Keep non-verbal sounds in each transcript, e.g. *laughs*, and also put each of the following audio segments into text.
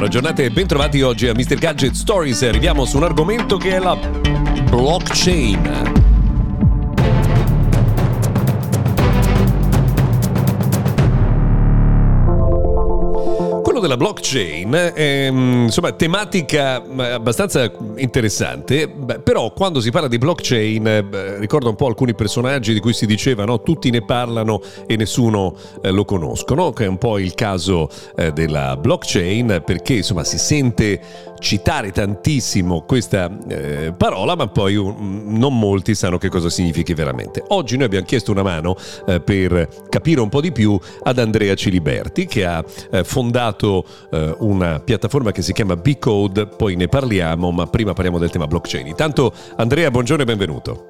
Buona giornata e bentrovati oggi a Mr. Gadget Stories. Arriviamo su un argomento che è la blockchain. Quello della blockchain è insomma tematica abbastanza interessante, però quando si parla di blockchain beh, ricordo un po' alcuni personaggi di cui si diceva no? tutti ne parlano e nessuno eh, lo conoscono, che è un po' il caso eh, della blockchain perché insomma si sente citare tantissimo questa eh, parola ma poi non molti sanno che cosa significhi veramente. Oggi noi abbiamo chiesto una mano eh, per capire un po' di più ad Andrea Ciliberti che ha eh, fondato eh, una piattaforma che si chiama B-Code, poi ne parliamo, ma prima parliamo del tema blockchain. Intanto Andrea, buongiorno e benvenuto.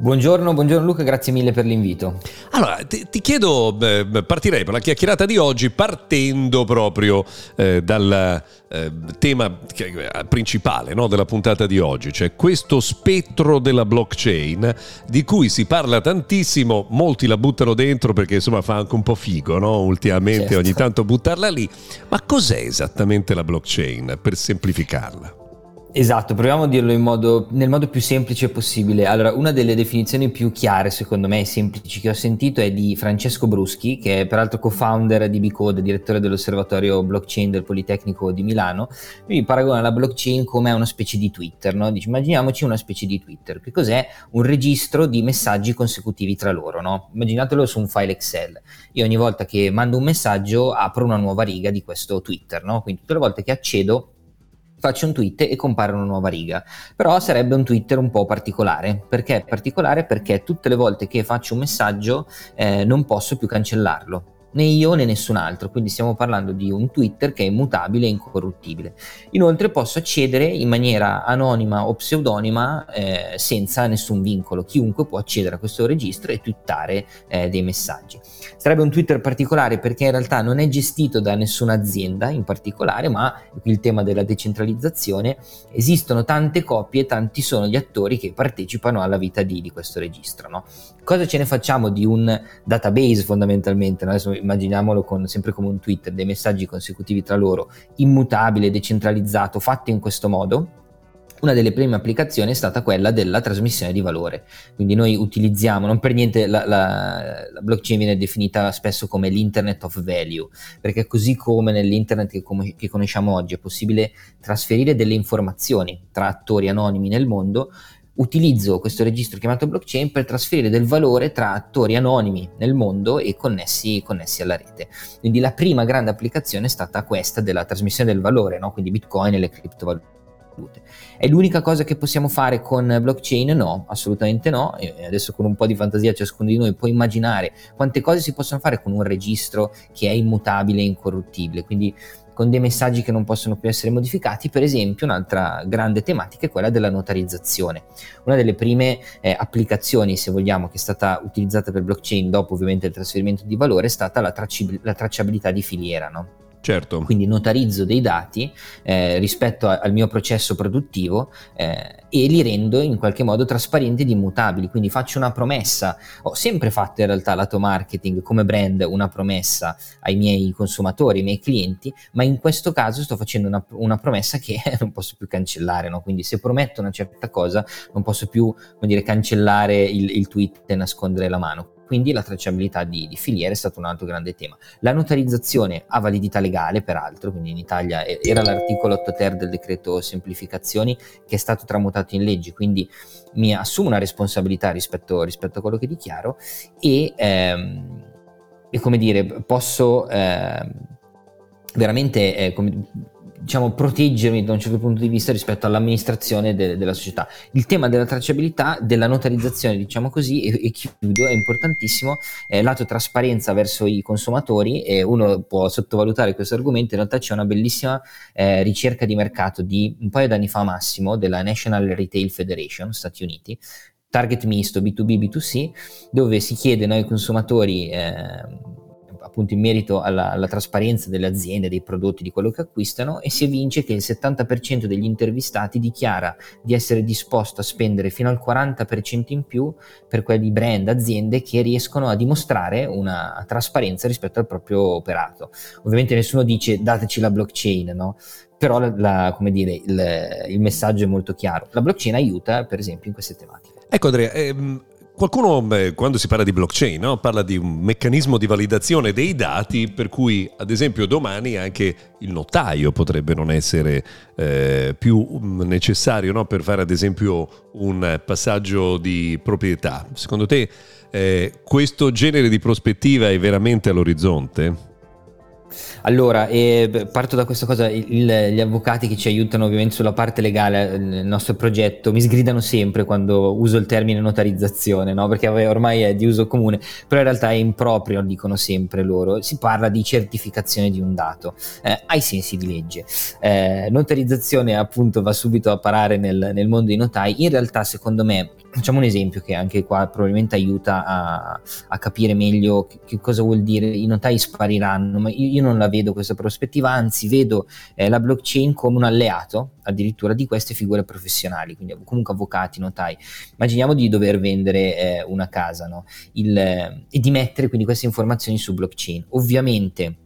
Buongiorno, buongiorno Luca, grazie mille per l'invito. Allora, ti, ti chiedo, beh, partirei per la chiacchierata di oggi partendo proprio eh, dal eh, tema eh, principale no, della puntata di oggi, cioè questo spettro della blockchain di cui si parla tantissimo, molti la buttano dentro perché insomma fa anche un po' figo, no? ultimamente certo. ogni tanto buttarla lì, ma cos'è esattamente la blockchain per semplificarla? Esatto, proviamo a dirlo modo, nel modo più semplice possibile. Allora, una delle definizioni più chiare, secondo me, semplici che ho sentito è di Francesco Bruschi, che è peraltro co-founder di Bicode, direttore dell'osservatorio blockchain del Politecnico di Milano. Lui paragona la blockchain come una specie di Twitter, no? Dice, immaginiamoci una specie di Twitter. Che cos'è? Un registro di messaggi consecutivi tra loro, no? Immaginatelo su un file Excel. Io ogni volta che mando un messaggio apro una nuova riga di questo Twitter, no? Quindi tutte le volte che accedo faccio un tweet e compare una nuova riga. Però sarebbe un Twitter un po' particolare. Perché particolare? Perché tutte le volte che faccio un messaggio eh, non posso più cancellarlo né io né nessun altro, quindi stiamo parlando di un Twitter che è immutabile e incorruttibile. Inoltre posso accedere in maniera anonima o pseudonima eh, senza nessun vincolo, chiunque può accedere a questo registro e twittare eh, dei messaggi. Sarebbe un Twitter particolare perché in realtà non è gestito da nessuna azienda in particolare, ma il tema della decentralizzazione, esistono tante coppie, tanti sono gli attori che partecipano alla vita di, di questo registro. No? Cosa ce ne facciamo di un database fondamentalmente? No? Adesso immaginiamolo con, sempre come un Twitter, dei messaggi consecutivi tra loro, immutabile, decentralizzato, fatto in questo modo, una delle prime applicazioni è stata quella della trasmissione di valore. Quindi noi utilizziamo, non per niente la, la, la, blockchain viene definita spesso come l'internet of value, perché così come nell'internet che, come, che conosciamo oggi è possibile trasferire delle informazioni tra attori anonimi nel mondo, utilizzo questo registro chiamato blockchain per trasferire del valore tra attori anonimi nel mondo e connessi, connessi alla rete. Quindi la prima grande applicazione è stata questa della trasmissione del valore, no? quindi Bitcoin e le criptovalute. È l'unica cosa che possiamo fare con blockchain? No, assolutamente no. E adesso con un po' di fantasia ciascuno di noi può immaginare quante cose si possono fare con un registro che è immutabile e incorruttibile. Quindi con dei messaggi che non possono più essere modificati. Per esempio, un'altra grande tematica è quella della notarizzazione. Una delle prime eh, applicazioni, se vogliamo, che è stata utilizzata per blockchain dopo ovviamente il trasferimento di valore è stata la, tracci- la tracciabilità di filiera. No? Certo. Quindi notarizzo dei dati eh, rispetto a, al mio processo produttivo eh, e li rendo in qualche modo trasparenti ed immutabili. Quindi faccio una promessa. Ho sempre fatto in realtà lato marketing come brand una promessa ai miei consumatori, ai miei clienti, ma in questo caso sto facendo una, una promessa che *laughs* non posso più cancellare. No? Quindi se prometto una certa cosa non posso più dire, cancellare il, il tweet e nascondere la mano quindi la tracciabilità di, di, filiere è stato un altro grande tema. La notarizzazione ha validità legale, peraltro, quindi in Italia era l'articolo 8 ter del decreto semplificazioni che è stato tramutato in legge, quindi mi assumo una responsabilità rispetto, rispetto a quello che dichiaro e, ehm, e come dire, posso eh, veramente... Eh, come, diciamo, proteggermi da un certo punto di vista rispetto all'amministrazione de- della società. Il tema della tracciabilità, della notarizzazione, diciamo così, e, e chiudo, è importantissimo, eh, lato trasparenza verso i consumatori, e uno può sottovalutare questo argomento, in realtà c'è una bellissima eh, ricerca di mercato di un paio d'anni fa massimo della National Retail Federation, Stati Uniti, target misto B2B, B2C, dove si chiedono ai consumatori... Appunto in merito alla, alla, trasparenza delle aziende, dei prodotti, di quello che acquistano e si evince che il 70% degli intervistati dichiara di essere disposto a spendere fino al 40% in più per quei brand, aziende che riescono a dimostrare una trasparenza rispetto al proprio operato. Ovviamente nessuno dice dateci la blockchain, no? però la, la, dire, il, il, messaggio è molto chiaro. La blockchain aiuta per esempio in queste tematiche. Ecco Andrea, ehm, Qualcuno, quando si parla di blockchain, no? parla di un meccanismo di validazione dei dati per cui, ad esempio, domani anche il notaio potrebbe non essere eh, più mm, necessario no? per fare, ad esempio, un passaggio di proprietà. Secondo te eh, questo genere di prospettiva è veramente all'orizzonte? Allora, eh, parto da questa cosa, il, gli avvocati che ci aiutano ovviamente sulla parte legale nel nostro progetto mi sgridano sempre quando uso il termine notarizzazione, no? perché ormai è di uso comune, però in realtà è improprio, dicono sempre loro, si parla di certificazione di un dato eh, ai sensi di legge. Eh, notarizzazione appunto va subito a parare nel, nel mondo dei notai, in realtà secondo me facciamo un esempio che anche qua probabilmente aiuta a, a capire meglio che, che, cosa vuol dire i notai spariranno, ma io, io, non la vedo questa prospettiva, anzi vedo eh, la blockchain come un alleato addirittura di queste figure professionali, quindi comunque avvocati, notai. Immaginiamo di dover vendere eh, una casa no? Il, eh, e di mettere quindi queste informazioni su blockchain. Ovviamente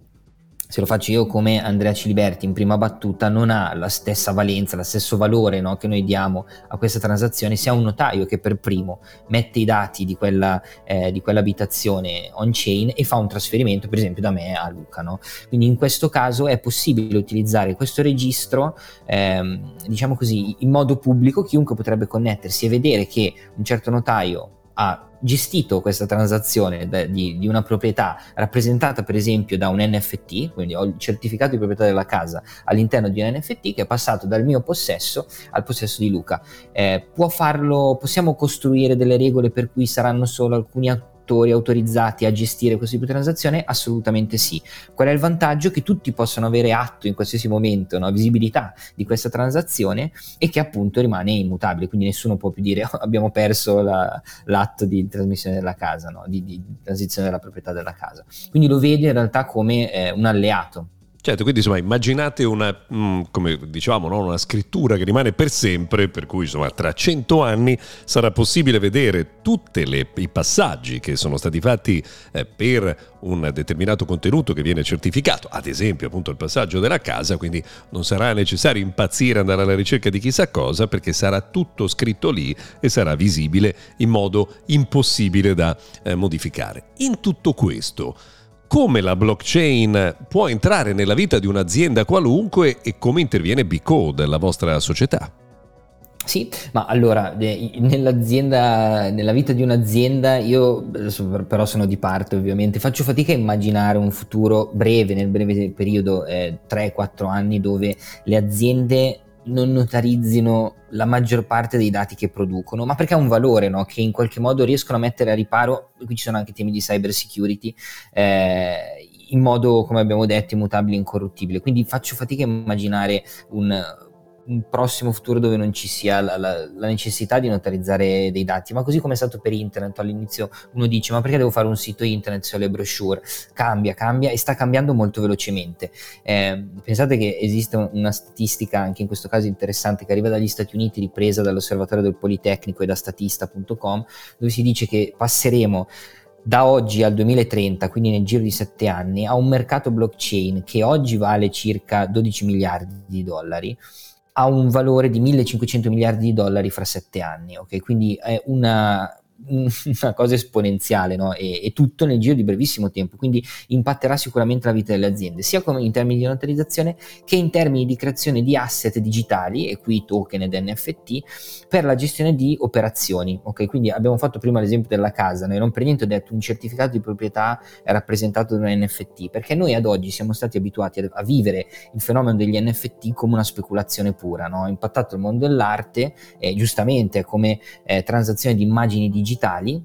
se lo faccio io come Andrea Ciliberti in prima battuta, non ha la stessa valenza, lo stesso valore no, che noi diamo a questa transazione se ha un notaio che per primo mette i dati di, quella, eh, di quell'abitazione on-chain e fa un trasferimento, per esempio da me a Luca. No? Quindi in questo caso è possibile utilizzare questo registro, ehm, diciamo così, in modo pubblico, chiunque potrebbe connettersi e vedere che un certo notaio ha gestito questa transazione di, di, una proprietà rappresentata per esempio da un NFT, quindi ho il certificato di proprietà della casa all'interno di un NFT che è passato dal mio possesso al possesso di Luca. Eh, può farlo, possiamo costruire delle regole per cui saranno solo alcuni attori attori autorizzati a gestire questo tipo di transazione? Assolutamente sì. Qual è il vantaggio? Che tutti possano avere atto in qualsiasi momento, no? visibilità di questa transazione e che appunto rimane immutabile, quindi nessuno può più dire oh, abbiamo perso la, l'atto di trasmissione della casa, no? di, di, transizione della proprietà della casa. Quindi lo vedo in realtà come eh, un alleato Certo, quindi insomma immaginate una, mm, come dicevamo, no? una scrittura che rimane per sempre, per cui insomma tra cento anni sarà possibile vedere tutti i passaggi che sono stati fatti eh, per un determinato contenuto che viene certificato, ad esempio appunto il passaggio della casa, quindi non sarà necessario impazzire, andare alla ricerca di chissà cosa, perché sarà tutto scritto lì e sarà visibile in modo impossibile da eh, modificare. In tutto questo, come la blockchain può entrare nella vita di un'azienda qualunque e come interviene B-Code, la vostra società. Sì, ma allora nell'azienda, nella vita di un'azienda, io però sono di parte ovviamente, faccio fatica a immaginare un futuro breve, nel breve periodo, eh, 3-4 anni, dove le aziende non notarizzino la maggior parte dei dati che producono, ma perché ha un valore no? che in qualche modo riescono a mettere a riparo, qui ci sono anche temi di cyber security, eh, in modo, come abbiamo detto, immutabile e incorruttibile. Quindi faccio fatica a immaginare un, un prossimo futuro dove non ci sia la, la, la, necessità di notarizzare dei dati, ma così come è stato per internet, all'inizio uno dice ma perché devo fare un sito internet se ho le brochure? Cambia, cambia e sta cambiando molto velocemente. Eh, pensate che esiste una statistica anche in questo caso interessante che arriva dagli Stati Uniti, ripresa dall'osservatorio del Politecnico e da statista.com, dove si dice che passeremo da oggi al 2030, quindi nel giro di sette anni, a un mercato blockchain che oggi vale circa 12 miliardi di dollari ha un valore di 1500 miliardi di dollari fra sette anni, ok? Quindi è una, una cosa esponenziale no? e, e, tutto nel giro di brevissimo tempo, quindi impatterà sicuramente la vita delle aziende, sia in termini di notarizzazione che in termini di creazione di asset digitali, e qui token ed NFT, per la gestione di operazioni. Okay? Quindi abbiamo fatto prima l'esempio della casa, noi non per niente ho detto un certificato di proprietà è rappresentato da un NFT, perché noi ad oggi siamo stati abituati a, a vivere il fenomeno degli NFT come una speculazione pura, no? impattato il mondo dell'arte, eh, giustamente come eh, transazione di immagini digitali, digitali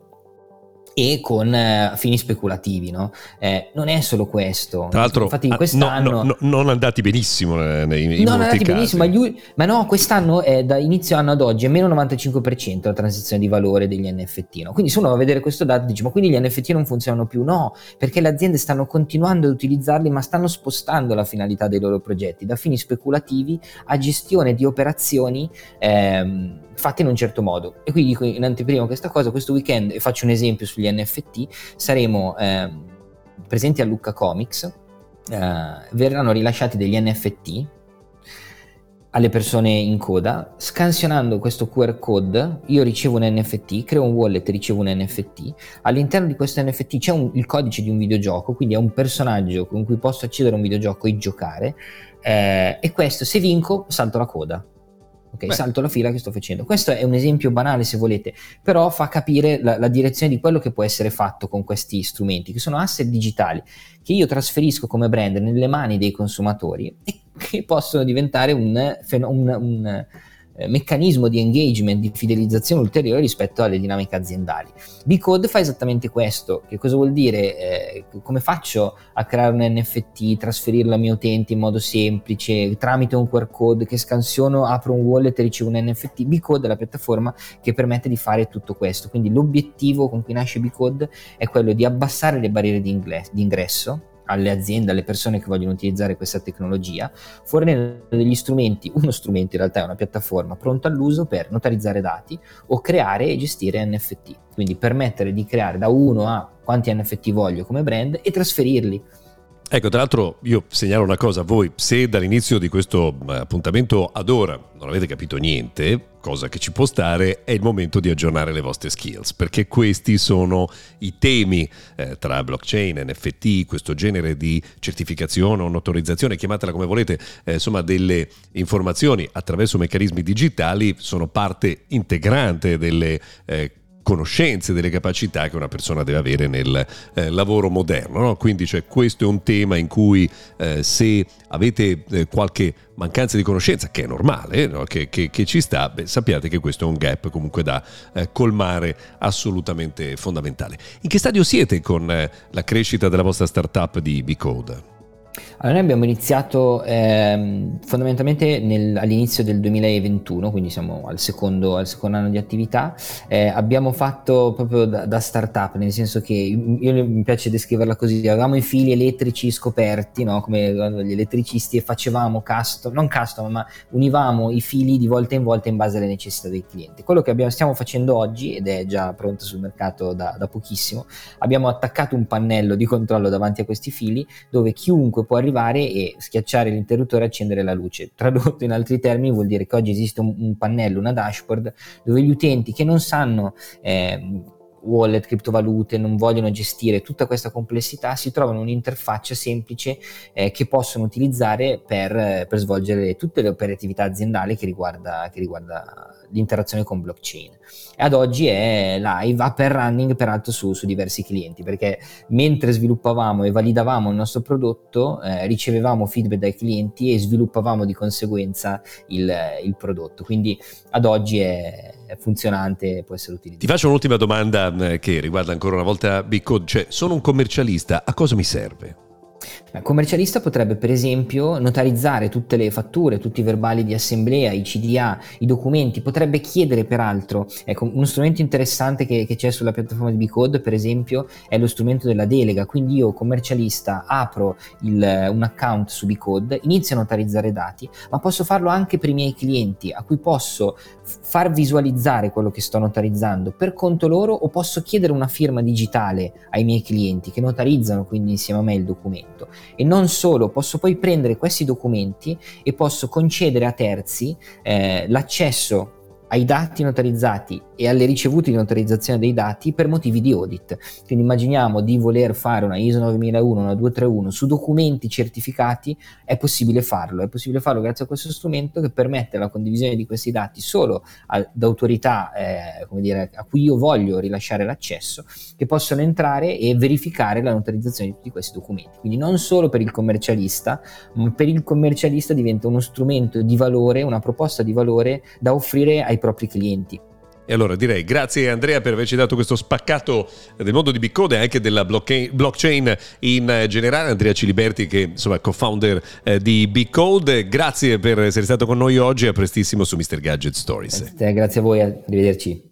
e con eh, fini speculativi. No? Eh, non è solo questo. Tra l'altro, infatti, quest'anno. No, no, non andati benissimo nei, in Non andati casi. benissimo, ma, gli, ma, no, quest'anno è da inizio anno ad oggi è meno 95% la transizione di valore degli NFT. No? Quindi se uno va a vedere questo dato dice: Ma quindi gli NFT non funzionano più? No, perché le aziende stanno continuando ad utilizzarli, ma stanno spostando la finalità dei loro progetti da fini speculativi a gestione di operazioni. Ehm, fatte in un certo modo. E quindi dico in anteprima questa cosa, questo weekend, e faccio un esempio sugli NFT, saremo eh, presenti a Lucca Comics, eh, verranno rilasciati degli NFT alle persone in coda, scansionando questo QR code, io ricevo un NFT, creo un wallet e ricevo un NFT, all'interno di questo NFT c'è un, il codice di un videogioco, quindi è un personaggio con cui posso accedere a un videogioco e giocare, eh, e questo se vinco salto la coda, Ok, Beh. salto la fila che sto facendo. Questo è un esempio banale se volete, però fa capire la, la, direzione di quello che può essere fatto con questi strumenti, che sono asset digitali che io trasferisco come brand nelle mani dei consumatori e *laughs* che possono diventare un, un, un meccanismo di engagement, di fidelizzazione ulteriore rispetto alle dinamiche aziendali. B-Code fa esattamente questo. Che cosa vuol dire? Eh, come faccio a creare un NFT, trasferirlo ai miei utenti in modo semplice, tramite un QR code che scansiono, apro un wallet e ricevo un NFT? B-Code è la piattaforma che permette di fare tutto questo. Quindi l'obiettivo con cui nasce B-Code è quello di abbassare le barriere di, ingresso alle aziende, alle persone che vogliono utilizzare questa tecnologia, fornendo degli strumenti, uno strumento in realtà è una piattaforma pronta all'uso per notarizzare dati o creare e gestire NFT, quindi permettere di creare da uno a quanti NFT voglio come brand e trasferirli Ecco, tra l'altro io segnalo una cosa a voi, se dall'inizio di questo eh, appuntamento ad ora non avete capito niente, cosa che ci può stare, è il momento di aggiornare le vostre skills, perché questi sono i temi eh, tra blockchain, NFT, questo genere di certificazione o notorizzazione, chiamatela come volete, eh, insomma delle informazioni attraverso meccanismi digitali sono parte integrante delle eh, conoscenze, delle capacità che una persona deve avere nel eh, lavoro moderno. No? Quindi cioè, questo è un tema in cui eh, se avete eh, qualche mancanza di conoscenza, che è normale, no? che, che, che, ci sta, beh, sappiate che questo è un gap comunque da eh, colmare assolutamente fondamentale. In che stadio siete con eh, la crescita della vostra startup di Bcode? Allora, noi abbiamo iniziato ehm, fondamentalmente nel, all'inizio del 2021, quindi siamo al secondo, al secondo anno di attività. Eh, abbiamo fatto proprio da, da, startup, nel senso che io mi piace descriverla così: avevamo i fili elettrici scoperti, no? come gli elettricisti, e facevamo custom, non custom, ma univamo i fili di volta in volta in base alle necessità dei clienti. Quello che abbiamo, stiamo facendo oggi, ed è già pronto sul mercato da, da pochissimo, abbiamo attaccato un pannello di controllo davanti a questi fili dove chiunque può arrivare e schiacciare l'interruttore e accendere la luce. Tradotto in altri termini vuol dire che oggi esiste un, un pannello, una dashboard dove gli utenti che non sanno eh, wallet, criptovalute, non vogliono gestire tutta questa complessità, si trovano un'interfaccia semplice eh, che possono utilizzare per, per, svolgere tutte le operatività aziendali che riguarda, che riguarda l'interazione con blockchain. E ad oggi è live, up and running peraltro su, su diversi clienti, perché mentre sviluppavamo e validavamo il nostro prodotto, eh, ricevevamo feedback dai clienti e sviluppavamo di conseguenza il, il prodotto. Quindi ad oggi è, funzionante e può essere utilizzato. Ti faccio un'ultima domanda eh, che riguarda ancora una volta Big cioè sono un commercialista, a cosa mi serve? Il commercialista potrebbe per esempio notarizzare tutte le fatture, tutti i verbali di assemblea, i CDA, i documenti, potrebbe chiedere peraltro, ecco uno strumento interessante che, che c'è sulla piattaforma di Bcode per esempio è lo strumento della delega, quindi io commercialista apro il, un account su Bcode, inizio a notarizzare dati, ma posso farlo anche per i miei clienti a cui posso far visualizzare quello che sto notarizzando. Per conto loro o posso chiedere una firma digitale ai miei clienti che notarizzano quindi insieme a me il documento e non solo, posso poi prendere questi documenti e posso concedere a terzi eh, l'accesso ai dati notarizzati e alle ricevute di notarizzazione dei dati per motivi di audit. Quindi immaginiamo di voler fare una ISO 9001, una 231 su documenti certificati, è possibile farlo, è possibile farlo grazie a questo strumento che permette la condivisione di questi dati solo ad autorità eh, dire, a cui io voglio rilasciare l'accesso, che possono entrare e verificare la notarizzazione di tutti questi documenti. Quindi non solo per il commercialista, ma per il commercialista diventa uno strumento di valore, una proposta di valore da offrire ai propri clienti. E allora direi grazie Andrea per averci dato questo spaccato del mondo di Bitcode e anche della blockchain in generale. Andrea Ciliberti che insomma è co-founder eh, di Bitcode. Grazie per essere stato con noi oggi. A prestissimo su Mr. Gadget Stories. Grazie a voi, arrivederci.